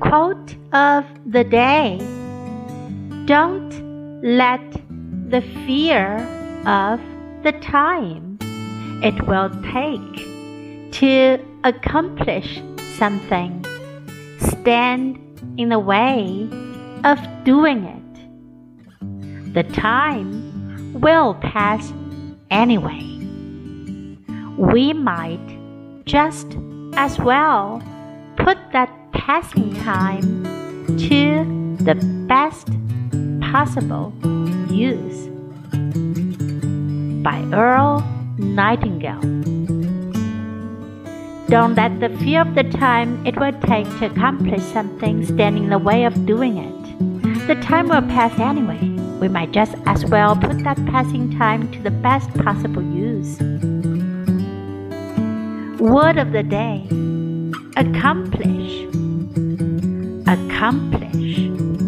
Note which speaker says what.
Speaker 1: Quote of the day Don't let the fear of the time it will take to accomplish something stand in the way of doing it. The time will pass anyway. We might just as well put that passing time to the best possible use. By Earl Nightingale. Don't let the fear of the time it will take to accomplish something stand in the way of doing it. The time will pass anyway. We might just as well put that passing time to the best possible use. Word of the day. Accomplish. Accomplish